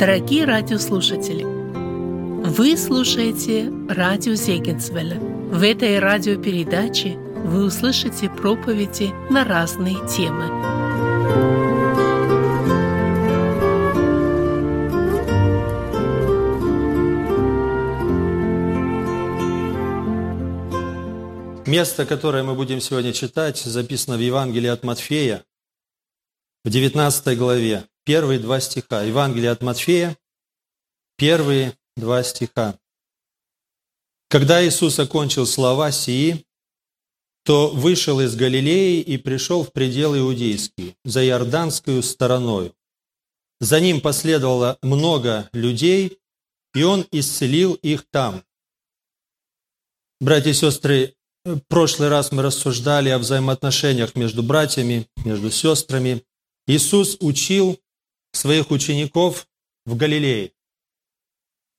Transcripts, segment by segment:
Дорогие радиослушатели, вы слушаете радио Зегенсвелля. В этой радиопередаче вы услышите проповеди на разные темы. Место, которое мы будем сегодня читать, записано в Евангелии от Матфея, в 19 главе, первые два стиха. Евангелие от Матфея, первые два стиха. Когда Иисус окончил слова сии, то вышел из Галилеи и пришел в пределы иудейские, за Иорданскую стороною. За ним последовало много людей, и он исцелил их там. Братья и сестры, в прошлый раз мы рассуждали о взаимоотношениях между братьями, между сестрами. Иисус учил своих учеников в Галилее.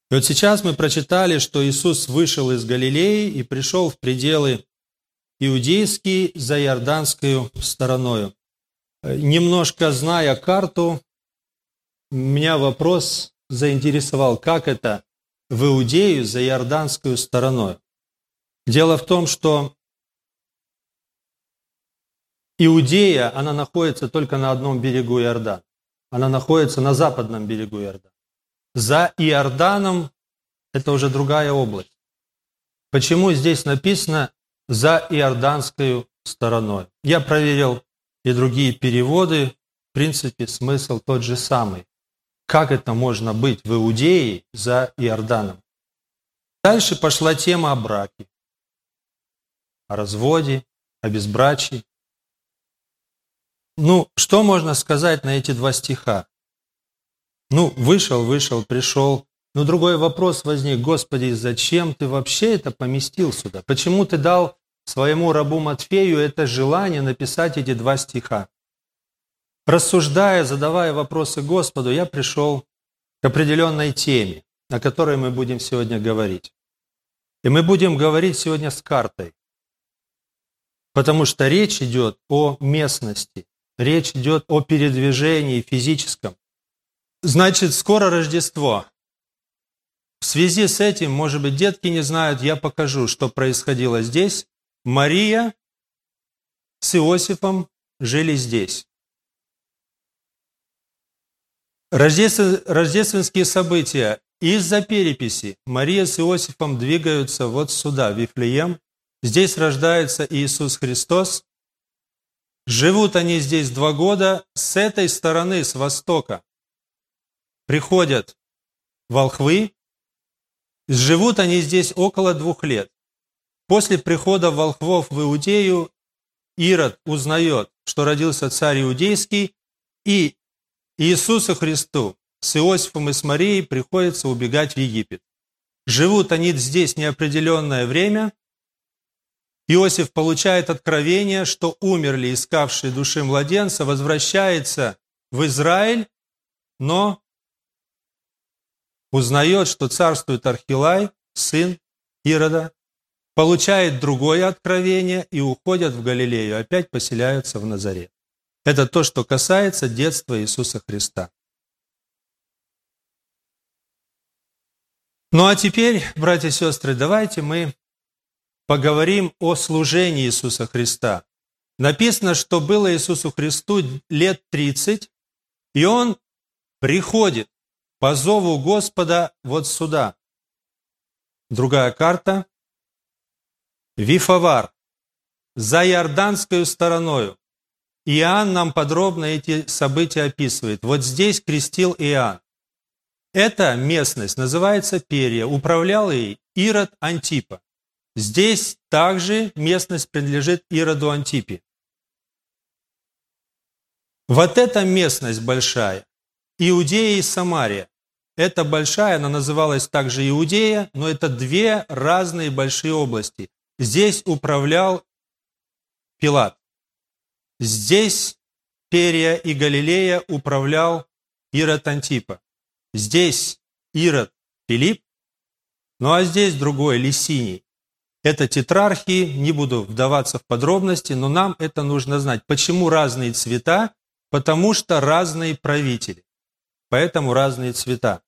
И вот сейчас мы прочитали, что Иисус вышел из Галилеи и пришел в пределы иудейские за Иорданскую стороною. Немножко зная карту, меня вопрос заинтересовал, как это в Иудею за Иорданскую стороной. Дело в том, что Иудея, она находится только на одном берегу Иордана. Она находится на западном берегу Иордана. За Иорданом это уже другая область. Почему здесь написано «за Иорданскую стороной»? Я проверил и другие переводы. В принципе, смысл тот же самый. Как это можно быть в Иудее за Иорданом? Дальше пошла тема о браке, о разводе, о безбрачии. Ну, что можно сказать на эти два стиха? Ну, вышел, вышел, пришел. Но другой вопрос возник. Господи, зачем ты вообще это поместил сюда? Почему ты дал своему рабу Матфею это желание написать эти два стиха? Рассуждая, задавая вопросы Господу, я пришел к определенной теме, о которой мы будем сегодня говорить. И мы будем говорить сегодня с картой, потому что речь идет о местности, Речь идет о передвижении физическом. Значит, скоро Рождество. В связи с этим, может быть, детки не знают, я покажу, что происходило здесь. Мария с Иосифом жили здесь. Рождественские события. Из-за переписи Мария с Иосифом двигаются вот сюда, в Вифлеем. Здесь рождается Иисус Христос. Живут они здесь два года с этой стороны, с востока. Приходят волхвы, живут они здесь около двух лет. После прихода волхвов в Иудею Ирод узнает, что родился царь Иудейский, и Иисусу Христу с Иосифом и с Марией приходится убегать в Египет. Живут они здесь неопределенное время, Иосиф получает откровение, что умерли искавшие души младенца, возвращается в Израиль, но узнает, что царствует Архилай, сын Ирода, получает другое откровение и уходят в Галилею, опять поселяются в Назарет. Это то, что касается детства Иисуса Христа. Ну а теперь, братья и сестры, давайте мы поговорим о служении Иисуса Христа. Написано, что было Иисусу Христу лет 30, и Он приходит по зову Господа вот сюда. Другая карта. Вифавар, за Иорданскую стороною. Иоанн нам подробно эти события описывает. Вот здесь крестил Иоанн. Эта местность называется Перия. Управлял ей Ирод Антипа. Здесь также местность принадлежит Ироду Антипе. Вот эта местность большая, Иудея и Самария. Это большая, она называлась также Иудея, но это две разные большие области. Здесь управлял Пилат. Здесь Перия и Галилея управлял Ирод Антипа. Здесь Ирод Филипп, ну а здесь другой, Лисиний. Это тетрархии, не буду вдаваться в подробности, но нам это нужно знать. Почему разные цвета? Потому что разные правители. поэтому разные цвета.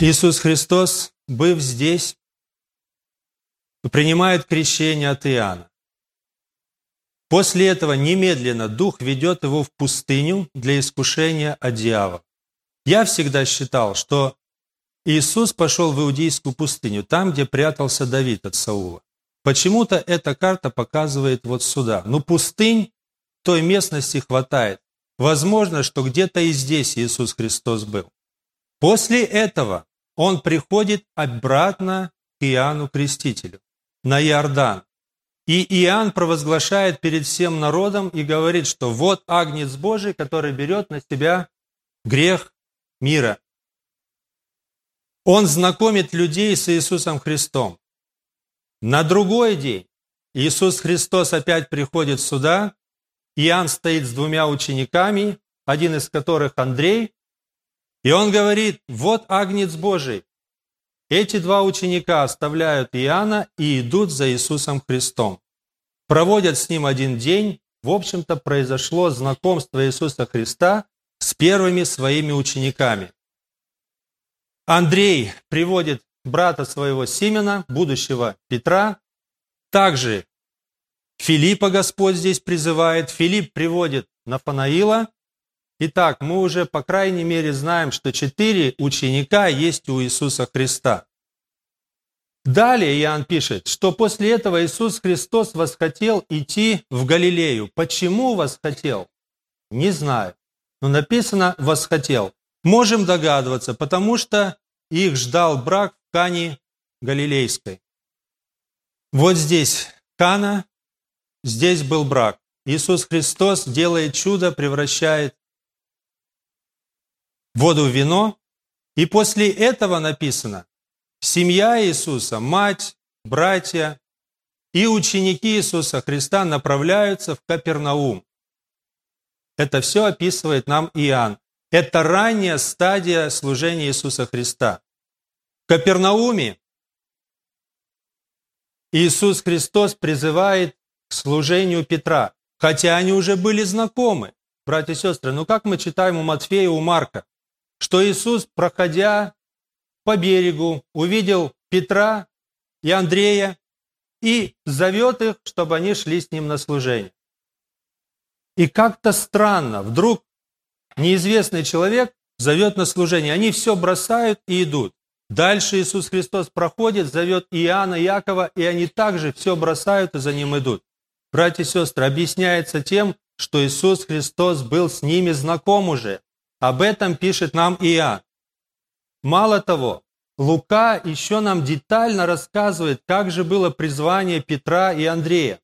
Иисус Христос, быв здесь, принимает крещение от Иоанна. После этого немедленно Дух ведет его в пустыню для искушения от дьявола. Я всегда считал, что Иисус пошел в Иудейскую пустыню, там, где прятался Давид от Саула. Почему-то эта карта показывает вот сюда. Ну, пустынь той местности хватает. Возможно, что где-то и здесь Иисус Христос был. После этого он приходит обратно к Иоанну Крестителю на Иордан. И Иоанн провозглашает перед всем народом и говорит, что вот Агнец Божий, который берет на себя грех мира. Он знакомит людей с Иисусом Христом. На другой день Иисус Христос опять приходит сюда. Иоанн стоит с двумя учениками, один из которых Андрей. И он говорит, вот Агнец Божий. Эти два ученика оставляют Иоанна и идут за Иисусом Христом. Проводят с ним один день. В общем-то, произошло знакомство Иисуса Христа с первыми своими учениками. Андрей приводит брата своего Симена, будущего Петра. Также Филиппа Господь здесь призывает. Филипп приводит Нафанаила. Итак, мы уже, по крайней мере, знаем, что четыре ученика есть у Иисуса Христа. Далее Иоанн пишет, что после этого Иисус Христос восхотел идти в Галилею. Почему восхотел? Не знаю. Но написано «восхотел». Можем догадываться, потому что их ждал брак в Кане Галилейской. Вот здесь Кана, здесь был брак. Иисус Христос делает чудо, превращает воду в вино. И после этого написано, семья Иисуса, мать, братья и ученики Иисуса Христа направляются в Капернаум. Это все описывает нам Иоанн. Это ранняя стадия служения Иисуса Христа. В Капернауме Иисус Христос призывает к служению Петра, хотя они уже были знакомы, братья и сестры. Но как мы читаем у Матфея, у Марка, что Иисус, проходя по берегу, увидел Петра и Андрея и зовет их, чтобы они шли с ним на служение. И как-то странно, вдруг неизвестный человек зовет на служение. Они все бросают и идут. Дальше Иисус Христос проходит, зовет Иоанна, Якова, и они также все бросают и за ним идут. Братья и сестры, объясняется тем, что Иисус Христос был с ними знаком уже. Об этом пишет нам Иоанн. Мало того, Лука еще нам детально рассказывает, как же было призвание Петра и Андрея,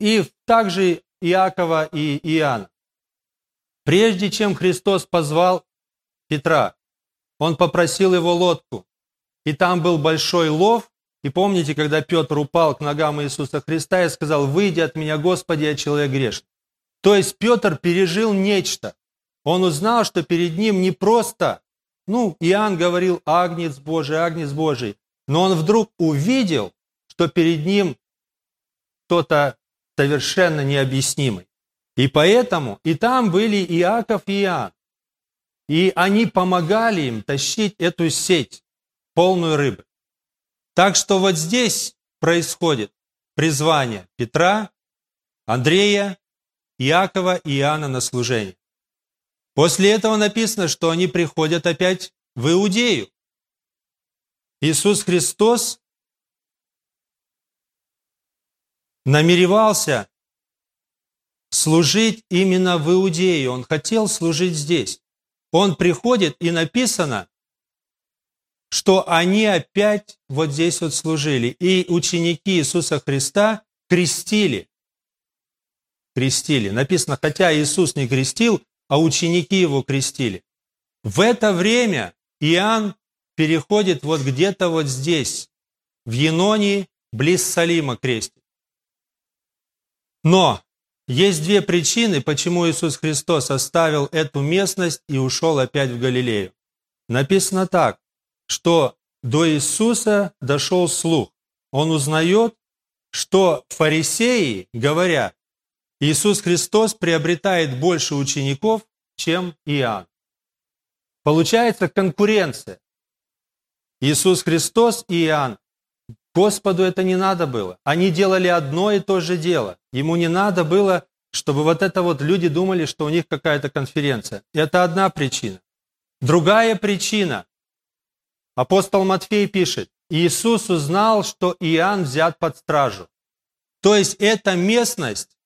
и также Иакова и Иоанна. Прежде чем Христос позвал Петра, он попросил его лодку. И там был большой лов. И помните, когда Петр упал к ногам Иисуса Христа и сказал, «Выйди от меня, Господи, я человек грешный». То есть Петр пережил нечто. Он узнал, что перед ним не просто, ну, Иоанн говорил, «Агнец Божий, Агнец Божий», но он вдруг увидел, что перед ним кто-то совершенно необъяснимый. И поэтому и там были Иаков и Иоанн. И они помогали им тащить эту сеть, полную рыбы. Так что вот здесь происходит призвание Петра, Андрея, Иакова и Иоанна на служение. После этого написано, что они приходят опять в Иудею. Иисус Христос намеревался служить именно в Иудее. Он хотел служить здесь. Он приходит, и написано, что они опять вот здесь вот служили. И ученики Иисуса Христа крестили. Крестили. Написано, хотя Иисус не крестил, а ученики его крестили. В это время Иоанн переходит вот где-то вот здесь, в Енонии, близ Салима крестит. Но есть две причины, почему Иисус Христос оставил эту местность и ушел опять в Галилею. Написано так, что до Иисуса дошел слух. Он узнает, что фарисеи говорят, Иисус Христос приобретает больше учеников, чем Иоанн. Получается конкуренция. Иисус Христос и Иоанн. Господу это не надо было. Они делали одно и то же дело. Ему не надо было, чтобы вот это вот люди думали, что у них какая-то конференция. Это одна причина. Другая причина. Апостол Матфей пишет, Иисус узнал, что Иоанн взят под стражу. То есть эта местность,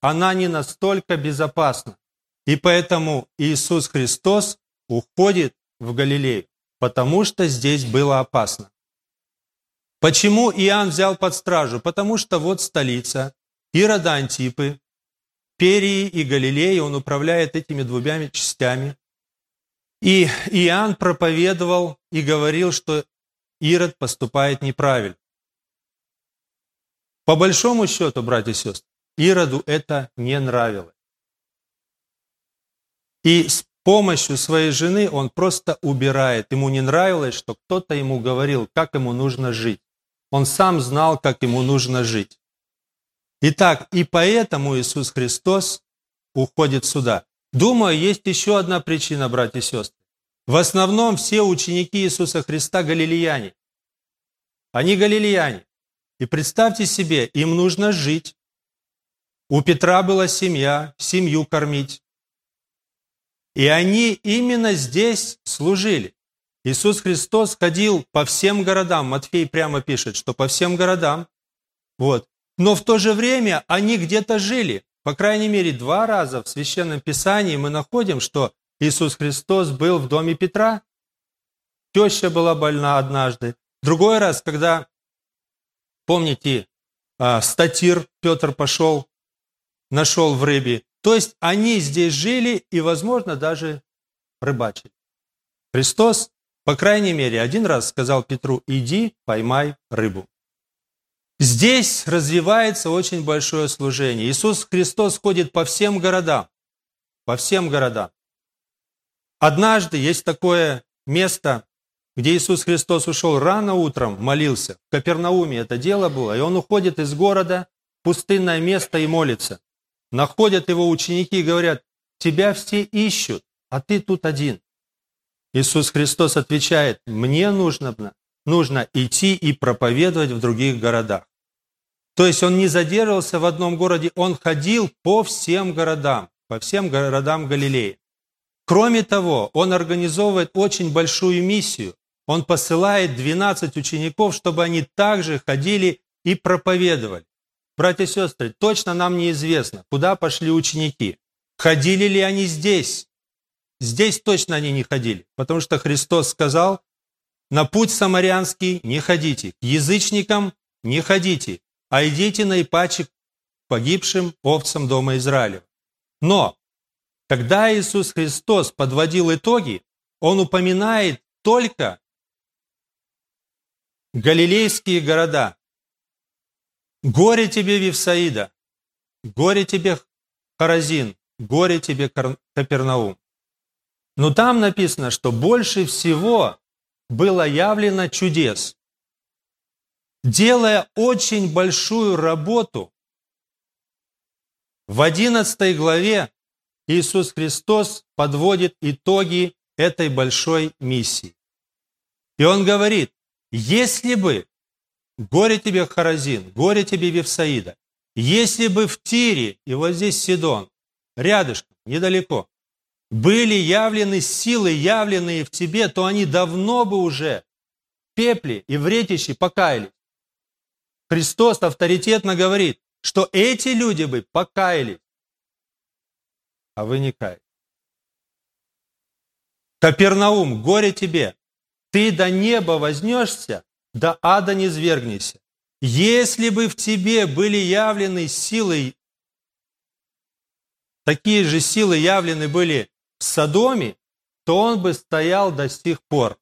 она не настолько безопасна. И поэтому Иисус Христос уходит в Галилею, потому что здесь было опасно. Почему Иоанн взял под стражу? Потому что вот столица, Ирода Антипы, Перии и Галилеи, он управляет этими двумя частями. И Иоанн проповедовал и говорил, что Ирод поступает неправильно. По большому счету, братья и сестры, Ироду это не нравилось. И с помощью своей жены он просто убирает. Ему не нравилось, что кто-то ему говорил, как ему нужно жить. Он сам знал, как ему нужно жить. Итак, и поэтому Иисус Христос уходит сюда. Думаю, есть еще одна причина, братья и сестры. В основном все ученики Иисуса Христа галилеяне. Они галилеяне. И представьте себе, им нужно жить. У Петра была семья, семью кормить. И они именно здесь служили. Иисус Христос ходил по всем городам. Матфей прямо пишет, что по всем городам. Вот. Но в то же время они где-то жили. По крайней мере, два раза в Священном Писании мы находим, что Иисус Христос был в доме Петра. Теща была больна однажды. Другой раз, когда, помните, а, статир Петр пошел, нашел в рыбе. То есть они здесь жили и, возможно, даже рыбачили. Христос, по крайней мере, один раз сказал Петру, иди, поймай рыбу. Здесь развивается очень большое служение. Иисус Христос ходит по всем городам. По всем городам. Однажды есть такое место, где Иисус Христос ушел рано утром, молился. В Капернауме это дело было. И он уходит из города, пустынное место и молится. Находят его ученики и говорят, тебя все ищут, а ты тут один. Иисус Христос отвечает, мне нужно нужно идти и проповедовать в других городах. То есть он не задерживался в одном городе, он ходил по всем городам, по всем городам Галилеи. Кроме того, он организовывает очень большую миссию. Он посылает 12 учеников, чтобы они также ходили и проповедовали. Братья и сестры, точно нам неизвестно, куда пошли ученики. Ходили ли они здесь? Здесь точно они не ходили, потому что Христос сказал, на путь самарянский не ходите, к язычникам не ходите, а идите наипаче погибшим овцам дома Израиля. Но, когда Иисус Христос подводил итоги, Он упоминает только галилейские города. Горе тебе, Вифсаида, горе тебе, Харазин, горе тебе, Капернаум. Но там написано, что больше всего было явлено чудес. Делая очень большую работу, в 11 главе Иисус Христос подводит итоги этой большой миссии. И Он говорит, если бы, горе тебе Харазин, горе тебе Вифсаида, если бы в Тире, и вот здесь Сидон, рядышком, недалеко, были явлены силы, явленные в тебе, то они давно бы уже в пепле и в покаялись. Христос авторитетно говорит, что эти люди бы покаялись, а вы не каялись. Капернаум, горе тебе, ты до неба вознешься, до ада не свергнешься. Если бы в тебе были явлены силы, такие же силы явлены были в Содоме, то он бы стоял до сих пор.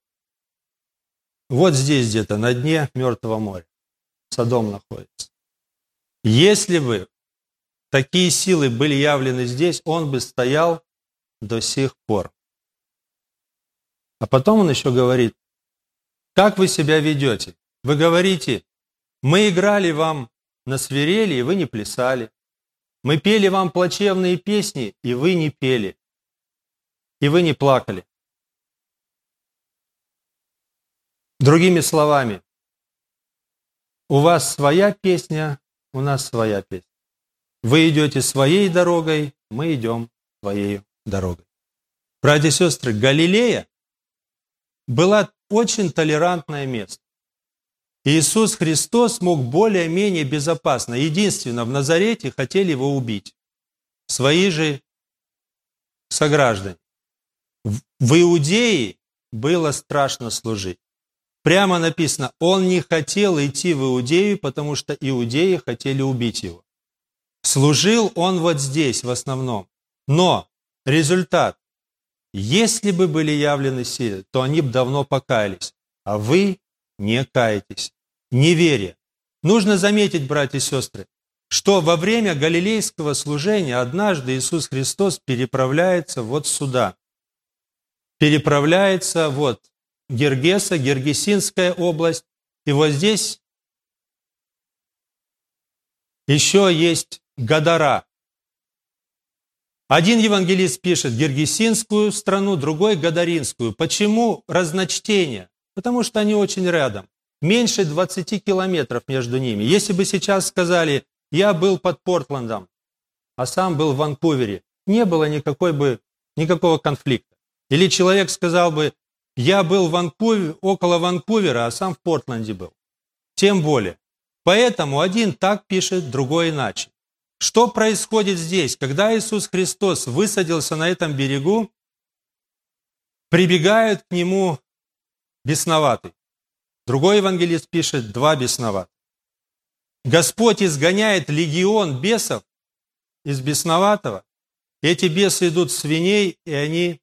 Вот здесь где-то, на дне Мертвого моря. Содом находится. Если бы такие силы были явлены здесь, он бы стоял до сих пор. А потом он еще говорит, как вы себя ведете? Вы говорите, мы играли вам на свирели, и вы не плясали. Мы пели вам плачевные песни, и вы не пели и вы не плакали. Другими словами, у вас своя песня, у нас своя песня. Вы идете своей дорогой, мы идем своей дорогой. Братья и сестры, Галилея была очень толерантное место. Иисус Христос мог более-менее безопасно. Единственно, в Назарете хотели его убить. Свои же сограждане. В Иудее было страшно служить. Прямо написано, он не хотел идти в Иудею, потому что иудеи хотели убить его. Служил он вот здесь в основном. Но результат, если бы были явлены силы, то они бы давно покаялись. А вы не каетесь, не веря. Нужно заметить, братья и сестры, что во время галилейского служения однажды Иисус Христос переправляется вот сюда. Переправляется вот Гергеса, Гергесинская область. И вот здесь еще есть Гадара. Один евангелист пишет Гергесинскую страну, другой Гадаринскую. Почему разночтение? Потому что они очень рядом. Меньше 20 километров между ними. Если бы сейчас сказали, я был под Портландом, а сам был в Ванкувере, не было никакой бы, никакого конфликта. Или человек сказал бы, я был в Ванкувер, около Ванкувера, а сам в Портленде был. Тем более. Поэтому один так пишет, другой иначе. Что происходит здесь? Когда Иисус Христос высадился на этом берегу, прибегают к Нему бесноватый. Другой евангелист пишет, два бесноватых. Господь изгоняет легион бесов из бесноватого. Эти бесы идут в свиней, и они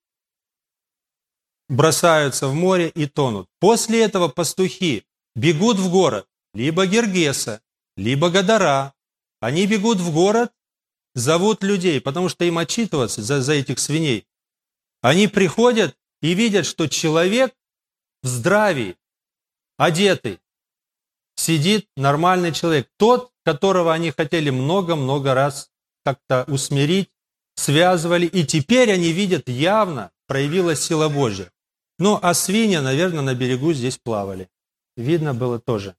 бросаются в море и тонут. После этого пастухи бегут в город, либо Гергеса, либо Гадара. Они бегут в город, зовут людей, потому что им отчитываться за, за этих свиней. Они приходят и видят, что человек в здравии, одетый, сидит нормальный человек. Тот, которого они хотели много-много раз как-то усмирить, связывали, и теперь они видят явно, проявилась сила Божья. Ну, а свиньи, наверное, на берегу здесь плавали. Видно было тоже.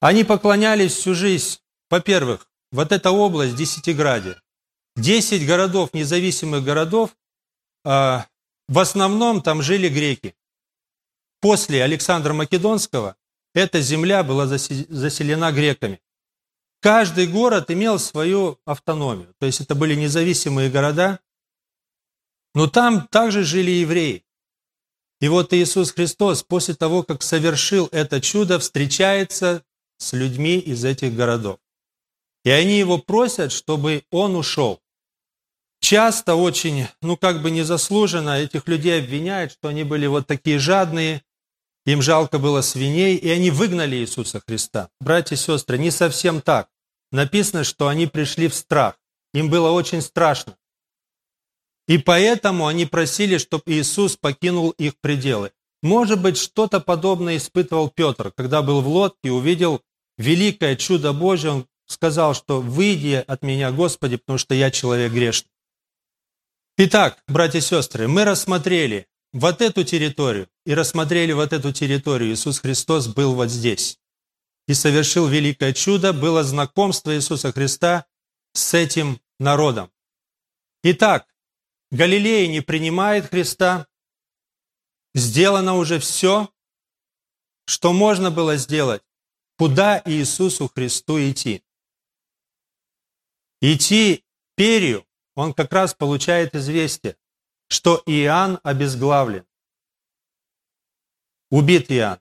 Они поклонялись всю жизнь, во-первых, вот эта область Десятиградия. Десять городов, независимых городов, э, в основном там жили греки. После Александра Македонского эта земля была заселена греками. Каждый город имел свою автономию, то есть это были независимые города, но там также жили евреи. И вот Иисус Христос после того, как совершил это чудо, встречается с людьми из этих городов. И они его просят, чтобы он ушел. Часто очень, ну как бы незаслуженно этих людей обвиняют, что они были вот такие жадные, им жалко было свиней, и они выгнали Иисуса Христа. Братья и сестры, не совсем так. Написано, что они пришли в страх. Им было очень страшно. И поэтому они просили, чтобы Иисус покинул их пределы. Может быть, что-то подобное испытывал Петр, когда был в лодке и увидел великое чудо Божье. Он сказал, что «Выйди от меня, Господи, потому что я человек грешный». Итак, братья и сестры, мы рассмотрели вот эту территорию и рассмотрели вот эту территорию. Иисус Христос был вот здесь и совершил великое чудо, было знакомство Иисуса Христа с этим народом. Итак, Галилея не принимает Христа. Сделано уже все, что можно было сделать. Куда Иисусу Христу идти? Идти Перию, он как раз получает известие, что Иоанн обезглавлен. Убит Иоанн.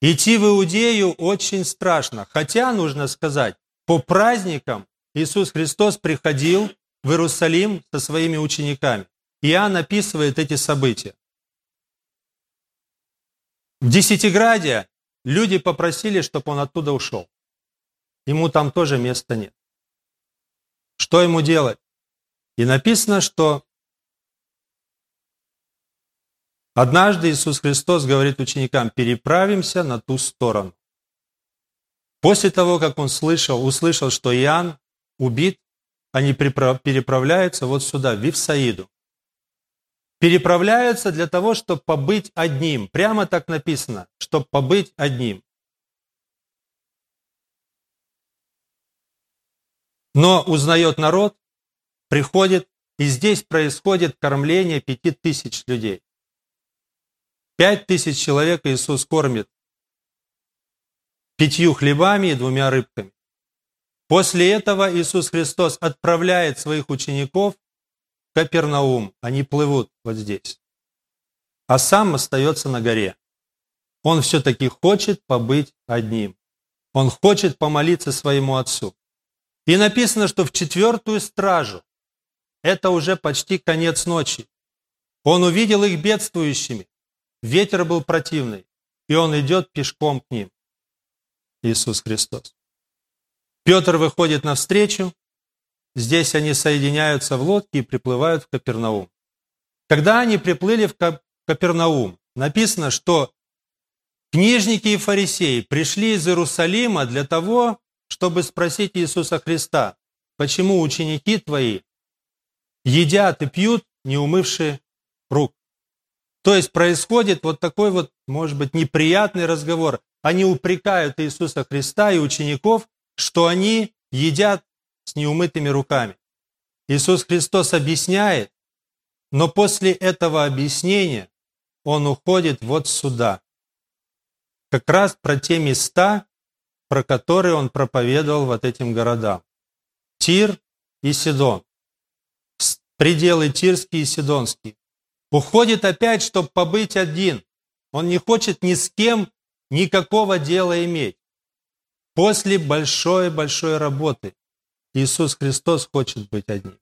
Идти в Иудею очень страшно. Хотя, нужно сказать, по праздникам Иисус Христос приходил в Иерусалим со своими учениками. Иоанн описывает эти события. В Десятиграде люди попросили, чтобы он оттуда ушел. Ему там тоже места нет. Что ему делать? И написано, что однажды Иисус Христос говорит ученикам, переправимся на ту сторону. После того, как он слышал, услышал, что Иоанн убит, они переправляются вот сюда, в Вифсаиду. переправляются для того, чтобы побыть одним. Прямо так написано, чтобы побыть одним. Но узнает народ, приходит, и здесь происходит кормление пяти тысяч людей. Пять тысяч человек Иисус кормит пятью хлебами и двумя рыбками. После этого Иисус Христос отправляет своих учеников в Капернаум. Они плывут вот здесь. А сам остается на горе. Он все-таки хочет побыть одним. Он хочет помолиться своему Отцу. И написано, что в четвертую стражу, это уже почти конец ночи, он увидел их бедствующими. Ветер был противный, и он идет пешком к ним. Иисус Христос. Петр выходит навстречу, здесь они соединяются в лодке и приплывают в Капернаум. Когда они приплыли в Капернаум, написано, что книжники и фарисеи пришли из Иерусалима для того, чтобы спросить Иисуса Христа, почему ученики твои едят и пьют, не умывшие рук. То есть происходит вот такой вот, может быть, неприятный разговор. Они упрекают Иисуса Христа и учеников, что они едят с неумытыми руками. Иисус Христос объясняет, но после этого объяснения Он уходит вот сюда. Как раз про те места, про которые Он проповедовал вот этим городам. Тир и Сидон. Пределы Тирские и Сидонские. Уходит опять, чтобы побыть один. Он не хочет ни с кем никакого дела иметь. После большой-большой работы Иисус Христос хочет быть одним.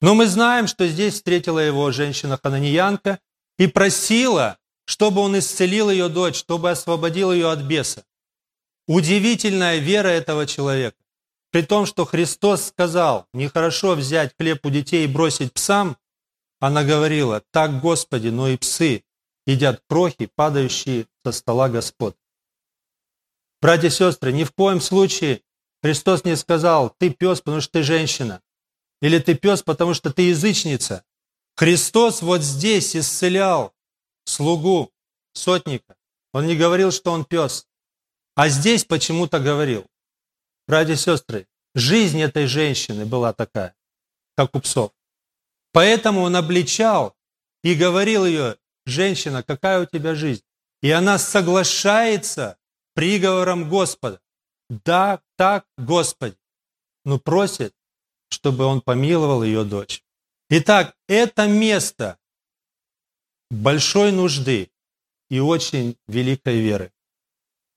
Но мы знаем, что здесь встретила его женщина-хананьянка и просила, чтобы он исцелил ее дочь, чтобы освободил ее от беса. Удивительная вера этого человека. При том, что Христос сказал, нехорошо взять хлеб у детей и бросить псам, она говорила, так, Господи, но и псы едят крохи, падающие со стола Господ. Братья и сестры, ни в коем случае Христос не сказал, ты пес, потому что ты женщина. Или ты пес, потому что ты язычница. Христос вот здесь исцелял слугу, сотника. Он не говорил, что он пес. А здесь почему-то говорил. Братья и сестры, жизнь этой женщины была такая, как у псов. Поэтому он обличал и говорил ее, женщина, какая у тебя жизнь? И она соглашается приговором Господа. Да, так, Господи. Но просит, чтобы он помиловал ее дочь. Итак, это место большой нужды и очень великой веры.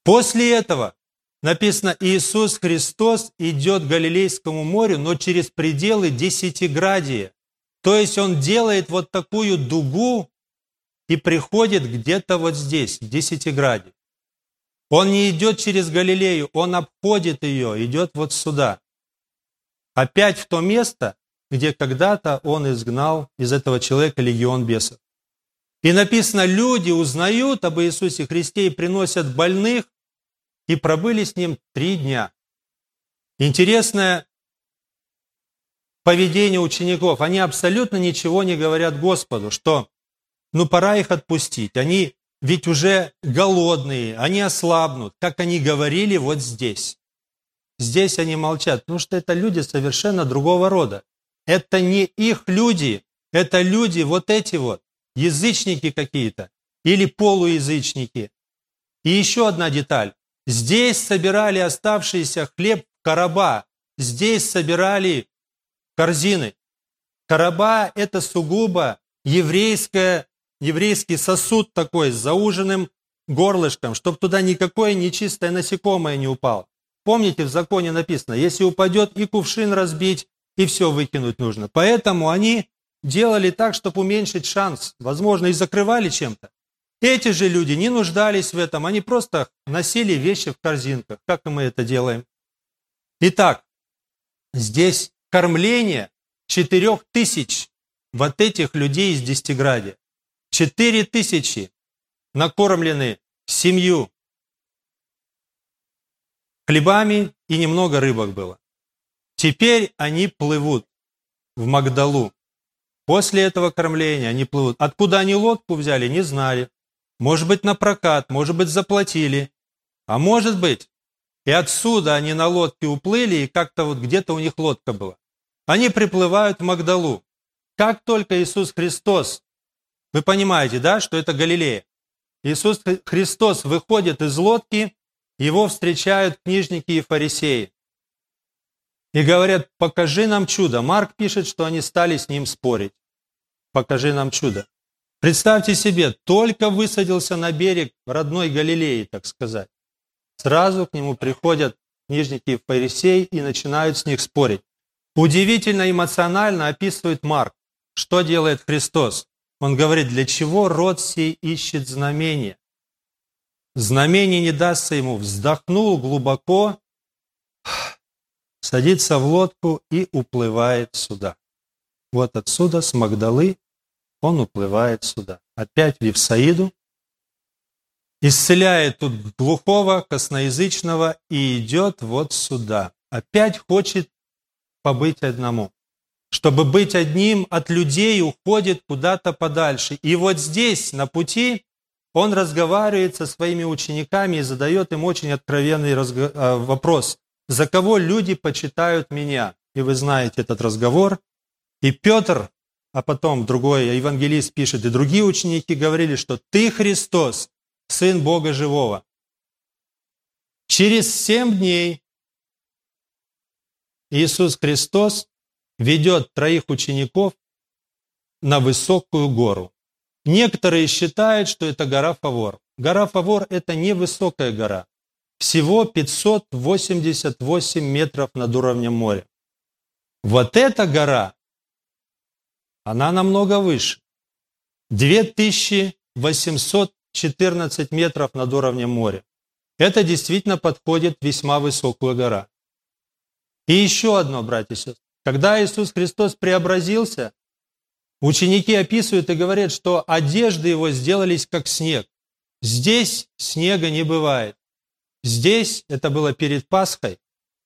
После этого написано, Иисус Христос идет к Галилейскому морю, но через пределы Десятиградия. То есть Он делает вот такую дугу и приходит где-то вот здесь, в Десятиграде. Он не идет через Галилею, он обходит ее, идет вот сюда. Опять в то место, где когда-то он изгнал из этого человека легион бесов. И написано, люди узнают об Иисусе Христе и приносят больных, и пробыли с ним три дня. Интересное поведение учеников. Они абсолютно ничего не говорят Господу, что ну пора их отпустить. Они ведь уже голодные, они ослабнут, как они говорили вот здесь. Здесь они молчат, потому что это люди совершенно другого рода. Это не их люди, это люди вот эти вот, язычники какие-то или полуязычники. И еще одна деталь. Здесь собирали оставшийся хлеб в короба, здесь собирали корзины. Короба – это сугубо еврейское еврейский сосуд такой с зауженным горлышком, чтобы туда никакое нечистое насекомое не упало. Помните, в законе написано, если упадет и кувшин разбить, и все выкинуть нужно. Поэтому они делали так, чтобы уменьшить шанс, возможно, и закрывали чем-то. Эти же люди не нуждались в этом, они просто носили вещи в корзинках, как мы это делаем. Итак, здесь кормление четырех тысяч вот этих людей из Десятиградия. Четыре тысячи накормлены семью хлебами и немного рыбок было. Теперь они плывут в Магдалу. После этого кормления они плывут. Откуда они лодку взяли, не знали. Может быть, на прокат, может быть, заплатили. А может быть, и отсюда они на лодке уплыли, и как-то вот где-то у них лодка была. Они приплывают в Магдалу. Как только Иисус Христос, вы понимаете, да, что это Галилея. Иисус Христос выходит из лодки, его встречают книжники и фарисеи. И говорят, покажи нам чудо. Марк пишет, что они стали с ним спорить. Покажи нам чудо. Представьте себе, только высадился на берег родной Галилеи, так сказать. Сразу к нему приходят книжники и фарисеи и начинают с них спорить. Удивительно эмоционально описывает Марк, что делает Христос. Он говорит, для чего род сей ищет знамение? Знамение не дастся ему. Вздохнул глубоко, садится в лодку и уплывает сюда. Вот отсюда, с Магдалы, он уплывает сюда. Опять в Евсаиду, исцеляет тут глухого, косноязычного и идет вот сюда. Опять хочет побыть одному. Чтобы быть одним от людей, уходит куда-то подальше. И вот здесь, на пути, он разговаривает со своими учениками и задает им очень откровенный э, вопрос. «За кого люди почитают меня?» И вы знаете этот разговор. И Петр, а потом другой евангелист пишет, и другие ученики говорили, что «Ты Христос, Сын Бога Живого». Через семь дней Иисус Христос ведет троих учеников на высокую гору. Некоторые считают, что это гора Фавор. Гора Фавор – это невысокая гора. Всего 588 метров над уровнем моря. Вот эта гора, она намного выше. 2814 метров над уровнем моря. Это действительно подходит весьма высокую гора. И еще одно, братья и сестры. Когда Иисус Христос преобразился, ученики описывают и говорят, что одежды его сделались как снег. Здесь снега не бывает. Здесь, это было перед Пасхой,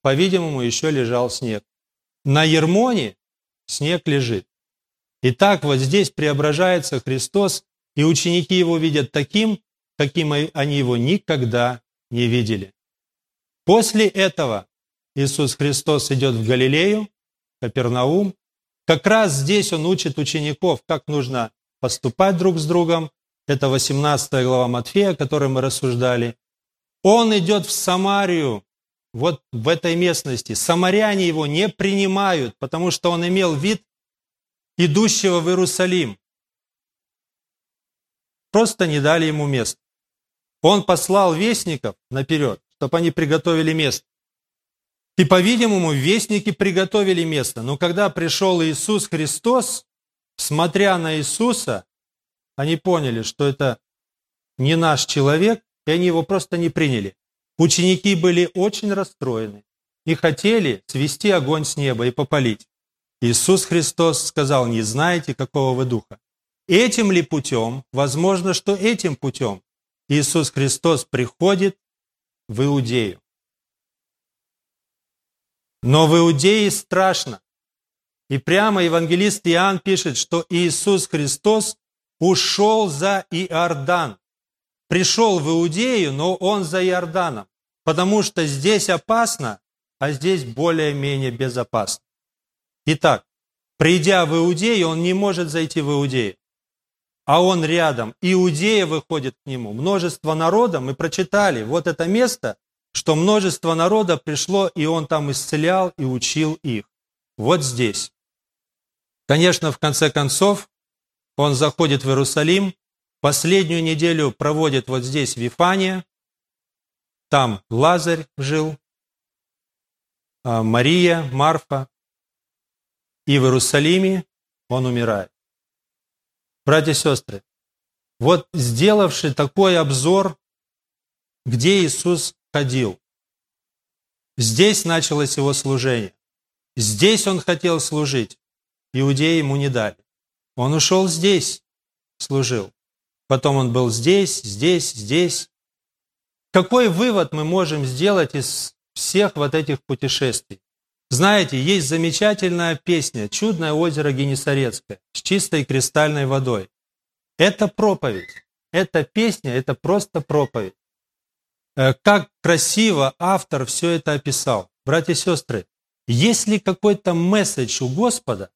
по-видимому, еще лежал снег. На Ермоне снег лежит. И так вот здесь преображается Христос, и ученики его видят таким, каким они его никогда не видели. После этого Иисус Христос идет в Галилею, Капернаум. Как раз здесь он учит учеников, как нужно поступать друг с другом. Это 18 глава Матфея, о которой мы рассуждали. Он идет в Самарию, вот в этой местности. Самаряне его не принимают, потому что он имел вид идущего в Иерусалим. Просто не дали ему места. Он послал вестников наперед, чтобы они приготовили место. И, по-видимому, вестники приготовили место. Но когда пришел Иисус Христос, смотря на Иисуса, они поняли, что это не наш человек, и они его просто не приняли. Ученики были очень расстроены и хотели свести огонь с неба и попалить. Иисус Христос сказал, не знаете, какого вы духа. Этим ли путем, возможно, что этим путем Иисус Христос приходит в Иудею. Но в Иудее страшно. И прямо евангелист Иоанн пишет, что Иисус Христос ушел за Иордан. Пришел в Иудею, но он за Иорданом. Потому что здесь опасно, а здесь более-менее безопасно. Итак, придя в Иудею, он не может зайти в Иудею. А он рядом. Иудея выходит к нему. Множество народа, мы прочитали, вот это место, что множество народа пришло, и он там исцелял и учил их. Вот здесь. Конечно, в конце концов, он заходит в Иерусалим, последнюю неделю проводит вот здесь, в Вифане, там Лазарь жил, а, Мария, Марфа, и в Иерусалиме он умирает. Братья и сестры, вот сделавший такой обзор, где Иисус ходил. Здесь началось его служение. Здесь он хотел служить. Иудеи ему не дали. Он ушел здесь, служил. Потом он был здесь, здесь, здесь. Какой вывод мы можем сделать из всех вот этих путешествий? Знаете, есть замечательная песня «Чудное озеро Генесарецкое» с чистой кристальной водой. Это проповедь. Эта песня – это просто проповедь. Э, как красиво автор все это описал. Братья и сестры, есть ли какой-то месседж у Господа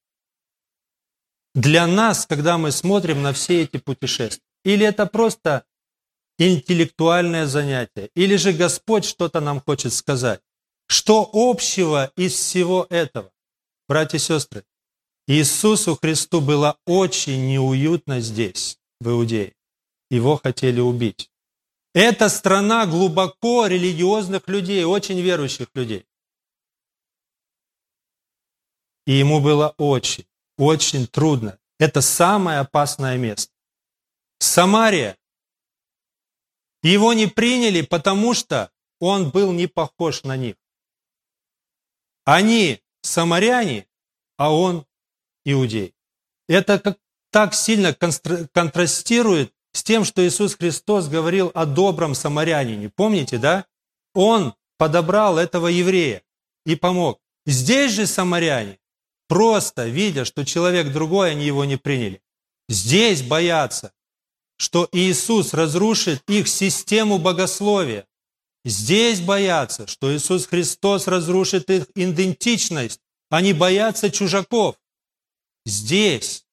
для нас, когда мы смотрим на все эти путешествия? Или это просто интеллектуальное занятие? Или же Господь что-то нам хочет сказать? Что общего из всего этого? Братья и сестры, Иисусу Христу было очень неуютно здесь, в Иудее. Его хотели убить. Это страна глубоко религиозных людей, очень верующих людей. И ему было очень, очень трудно. Это самое опасное место. Самария. Его не приняли, потому что он был не похож на них. Они самаряне, а он иудей. Это как, так сильно контрастирует с тем, что Иисус Христос говорил о добром самарянине. Помните, да? Он подобрал этого еврея и помог. Здесь же самаряне, просто видя, что человек другой, они его не приняли. Здесь боятся, что Иисус разрушит их систему богословия. Здесь боятся, что Иисус Христос разрушит их идентичность. Они боятся чужаков. Здесь,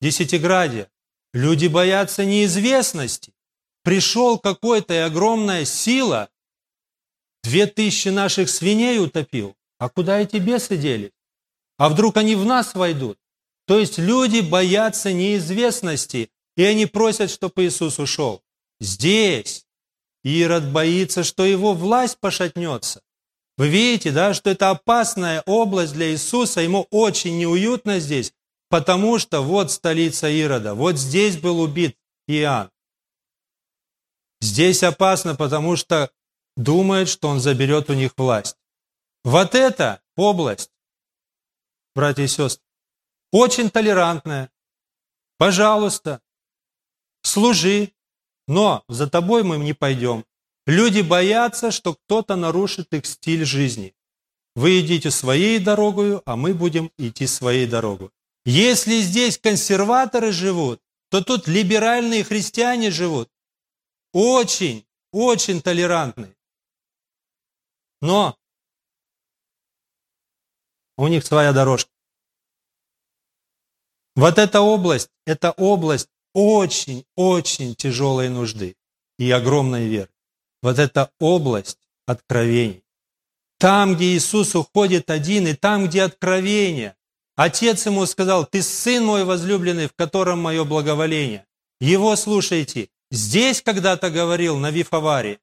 в Десятиграде, люди боятся неизвестности. Пришел какой-то и огромная сила, две тысячи наших свиней утопил. А куда эти бесы делись? А вдруг они в нас войдут? То есть люди боятся неизвестности, и они просят, чтобы Иисус ушел. Здесь Ирод боится, что его власть пошатнется. Вы видите, да, что это опасная область для Иисуса, ему очень неуютно здесь, потому что вот столица Ирода, вот здесь был убит Иоанн. Здесь опасно, потому что думает, что он заберет у них власть. Вот эта область, братья и сестры, очень толерантная. Пожалуйста, служи, но за тобой мы не пойдем. Люди боятся, что кто-то нарушит их стиль жизни. Вы идите своей дорогой, а мы будем идти своей дорогой. Если здесь консерваторы живут, то тут либеральные христиане живут. Очень, очень толерантные. Но у них своя дорожка. Вот эта область, это область очень-очень тяжелой нужды и огромной веры. Вот эта область откровений. Там, где Иисус уходит один, и там, где откровение. Отец ему сказал, ты сын мой возлюбленный, в котором мое благоволение. Его слушайте. Здесь когда-то говорил на Вифаваре,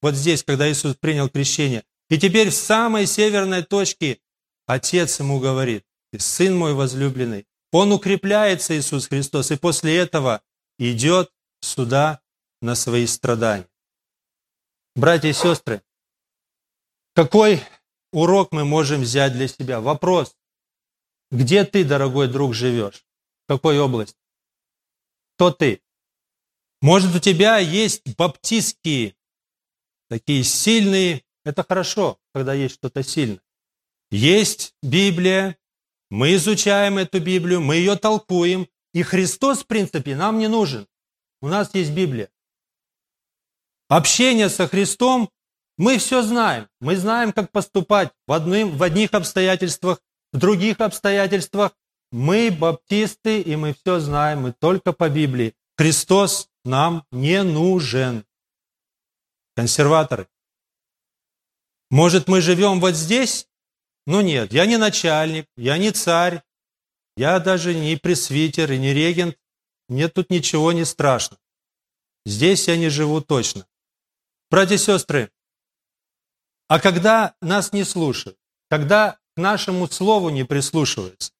вот здесь, когда Иисус принял крещение. И теперь в самой северной точке Отец ему говорит, ты сын мой возлюбленный, он укрепляется, Иисус Христос, и после этого идет сюда на свои страдания. Братья и сестры, какой урок мы можем взять для себя? Вопрос. Где ты, дорогой друг, живешь? В какой области? Кто ты? Может, у тебя есть баптистские, такие сильные. Это хорошо, когда есть что-то сильное. Есть Библия, мы изучаем эту Библию, мы ее толкуем, и Христос, в принципе, нам не нужен. У нас есть Библия. Общение со Христом, мы все знаем. Мы знаем, как поступать в, одним, в одних обстоятельствах, в других обстоятельствах. Мы баптисты, и мы все знаем, мы только по Библии. Христос нам не нужен. Консерваторы. Может, мы живем вот здесь, ну нет, я не начальник, я не царь, я даже не пресвитер и не регент, мне тут ничего не страшно. Здесь я не живу точно. Братья и сестры, а когда нас не слушают, когда к нашему слову не прислушиваются,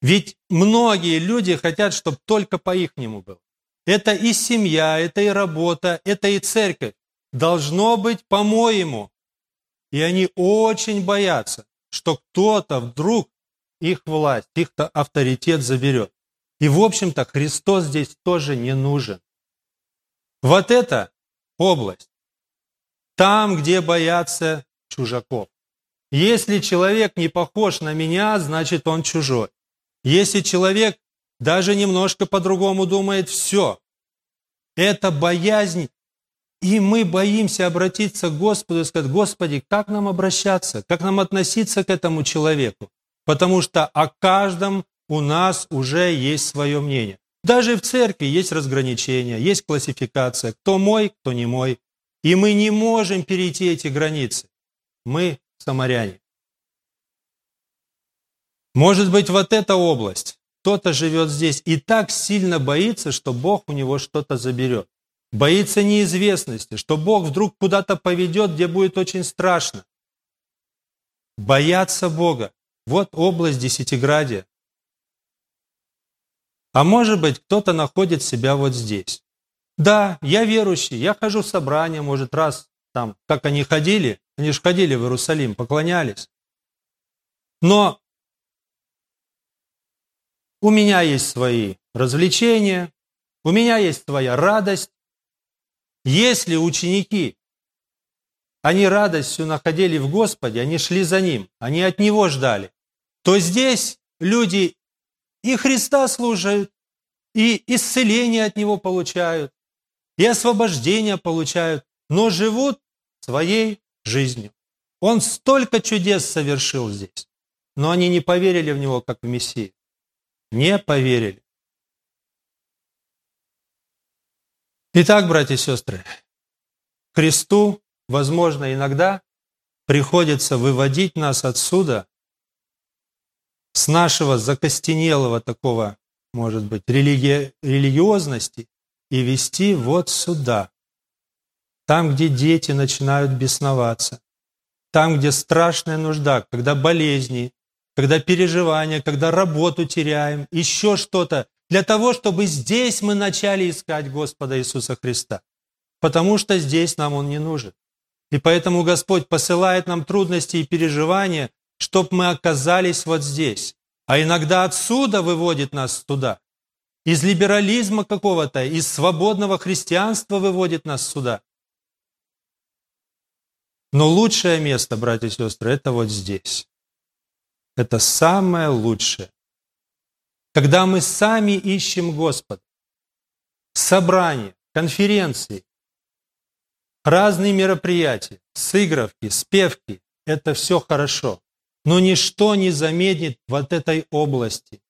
ведь многие люди хотят, чтобы только по-ихнему было. Это и семья, это и работа, это и церковь. Должно быть по-моему. И они очень боятся, что кто-то вдруг их власть, их авторитет заберет. И, в общем-то, Христос здесь тоже не нужен. Вот эта область, там, где боятся чужаков. Если человек не похож на меня, значит он чужой. Если человек даже немножко по-другому думает, все. Это боязнь. И мы боимся обратиться к Господу и сказать, Господи, как нам обращаться, как нам относиться к этому человеку? Потому что о каждом у нас уже есть свое мнение. Даже в церкви есть разграничения, есть классификация, кто мой, кто не мой. И мы не можем перейти эти границы. Мы самаряне. Может быть, вот эта область, кто-то живет здесь и так сильно боится, что Бог у него что-то заберет. Боится неизвестности, что Бог вдруг куда-то поведет, где будет очень страшно. Бояться Бога. Вот область Десятиградия. А может быть, кто-то находит себя вот здесь. Да, я верующий, я хожу в собрание, может, раз там, как они ходили, они же ходили в Иерусалим, поклонялись. Но у меня есть свои развлечения, у меня есть своя радость. Если ученики, они радость всю находили в Господе, они шли за Ним, они от Него ждали, то здесь люди и Христа служат, и исцеление от Него получают, и освобождение получают, но живут своей жизнью. Он столько чудес совершил здесь, но они не поверили в Него как в Мессию не поверили. Итак, братья и сестры, Христу, возможно, иногда приходится выводить нас отсюда, с нашего закостенелого такого, может быть, религи... религиозности, и вести вот сюда, там, где дети начинают бесноваться, там, где страшная нужда, когда болезни, когда переживания, когда работу теряем, еще что-то, для того, чтобы здесь мы начали искать Господа Иисуса Христа. Потому что здесь нам Он не нужен. И поэтому Господь посылает нам трудности и переживания, чтобы мы оказались вот здесь. А иногда отсюда выводит нас туда. Из либерализма какого-то, из свободного христианства выводит нас сюда. Но лучшее место, братья и сестры, это вот здесь это самое лучшее. Когда мы сами ищем Господа, собрания, конференции, разные мероприятия, сыгровки, спевки – это все хорошо. Но ничто не замедлит вот этой области.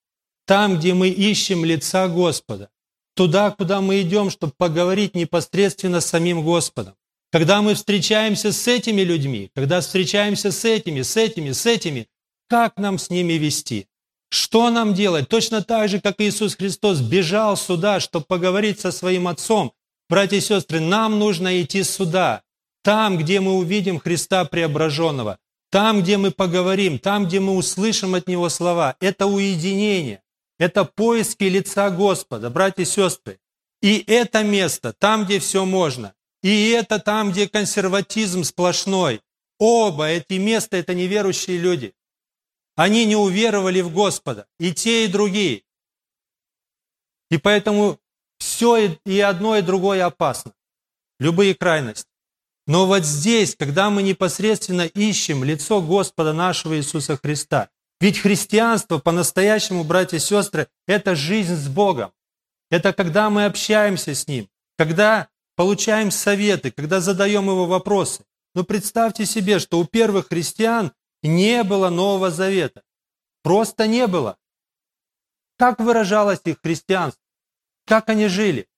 Там, где мы ищем лица Господа, туда, куда мы идем, чтобы поговорить непосредственно с самим Господом. Когда мы встречаемся с этими людьми, когда встречаемся с этими, с этими, с этими, как нам с ними вести? Что нам делать? Точно так же, как Иисус Христос бежал сюда, чтобы поговорить со своим Отцом. Братья и сестры, нам нужно идти сюда, там, где мы увидим Христа преображенного, там, где мы поговорим, там, где мы услышим от Него слова. Это уединение, это поиски лица Господа, братья и сестры. И это место, там, где все можно. И это там, где консерватизм сплошной. Оба эти места – это неверующие люди. Они не уверовали в Господа, и те, и другие. И поэтому все и одно, и другое опасно. Любые крайности. Но вот здесь, когда мы непосредственно ищем лицо Господа нашего Иисуса Христа, ведь христианство по-настоящему, братья и сестры, это жизнь с Богом. Это когда мы общаемся с Ним, когда получаем советы, когда задаем Его вопросы. Но представьте себе, что у первых христиан не было Нового Завета. Просто не было. Как выражалось их христианство? Как они жили?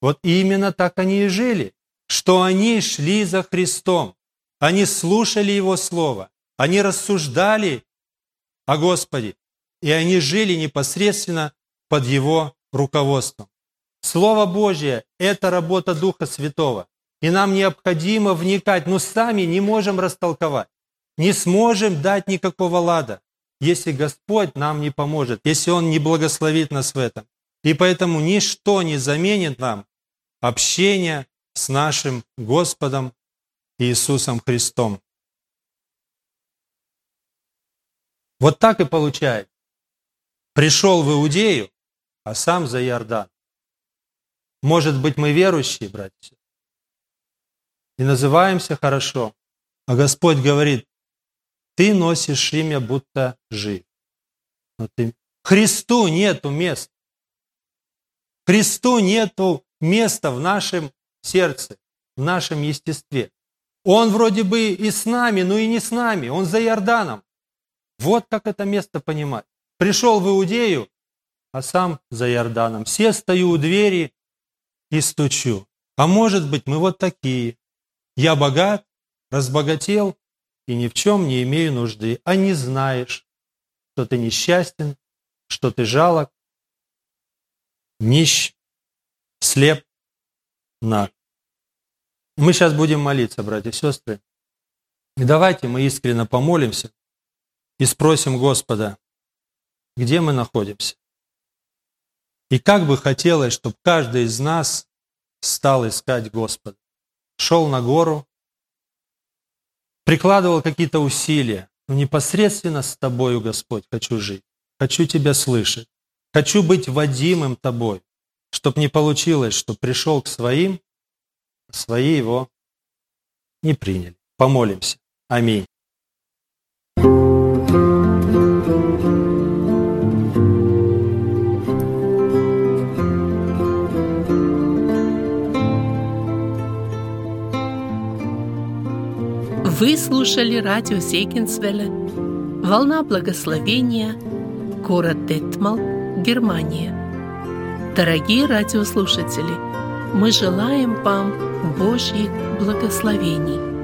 Вот именно так они и жили, что они шли за Христом. Они слушали Его Слово, они рассуждали о Господе, и они жили непосредственно под Его руководством. Слово Божье – это работа Духа Святого, и нам необходимо вникать, но сами не можем растолковать не сможем дать никакого лада, если Господь нам не поможет, если Он не благословит нас в этом. И поэтому ничто не заменит нам общение с нашим Господом Иисусом Христом. Вот так и получается. Пришел в Иудею, а сам за Иордан. Может быть, мы верующие, братья, и называемся хорошо, а Господь говорит, ты носишь имя, будто жив. Но ты... Христу нету места. Христу нету места в нашем сердце, в нашем естестве. Он вроде бы и с нами, но и не с нами. Он за Иорданом. Вот как это место понимать. Пришел в Иудею, а сам за Иорданом. Все стою у двери и стучу. А может быть, мы вот такие. Я богат, разбогател и ни в чем не имею нужды. А не знаешь, что ты несчастен, что ты жалок, нищ, слеп, наг. Мы сейчас будем молиться, братья и сестры. И давайте мы искренне помолимся и спросим Господа, где мы находимся. И как бы хотелось, чтобы каждый из нас стал искать Господа. Шел на гору, прикладывал какие-то усилия, но непосредственно с Тобою, Господь, хочу жить. Хочу Тебя слышать. Хочу быть водимым Тобой, чтобы не получилось, что пришел к своим, а свои его не приняли. Помолимся. Аминь. Вы слушали радио Зейгенсвелле «Волна благословения», город Детмал, Германия. Дорогие радиослушатели, мы желаем вам Божьих благословений –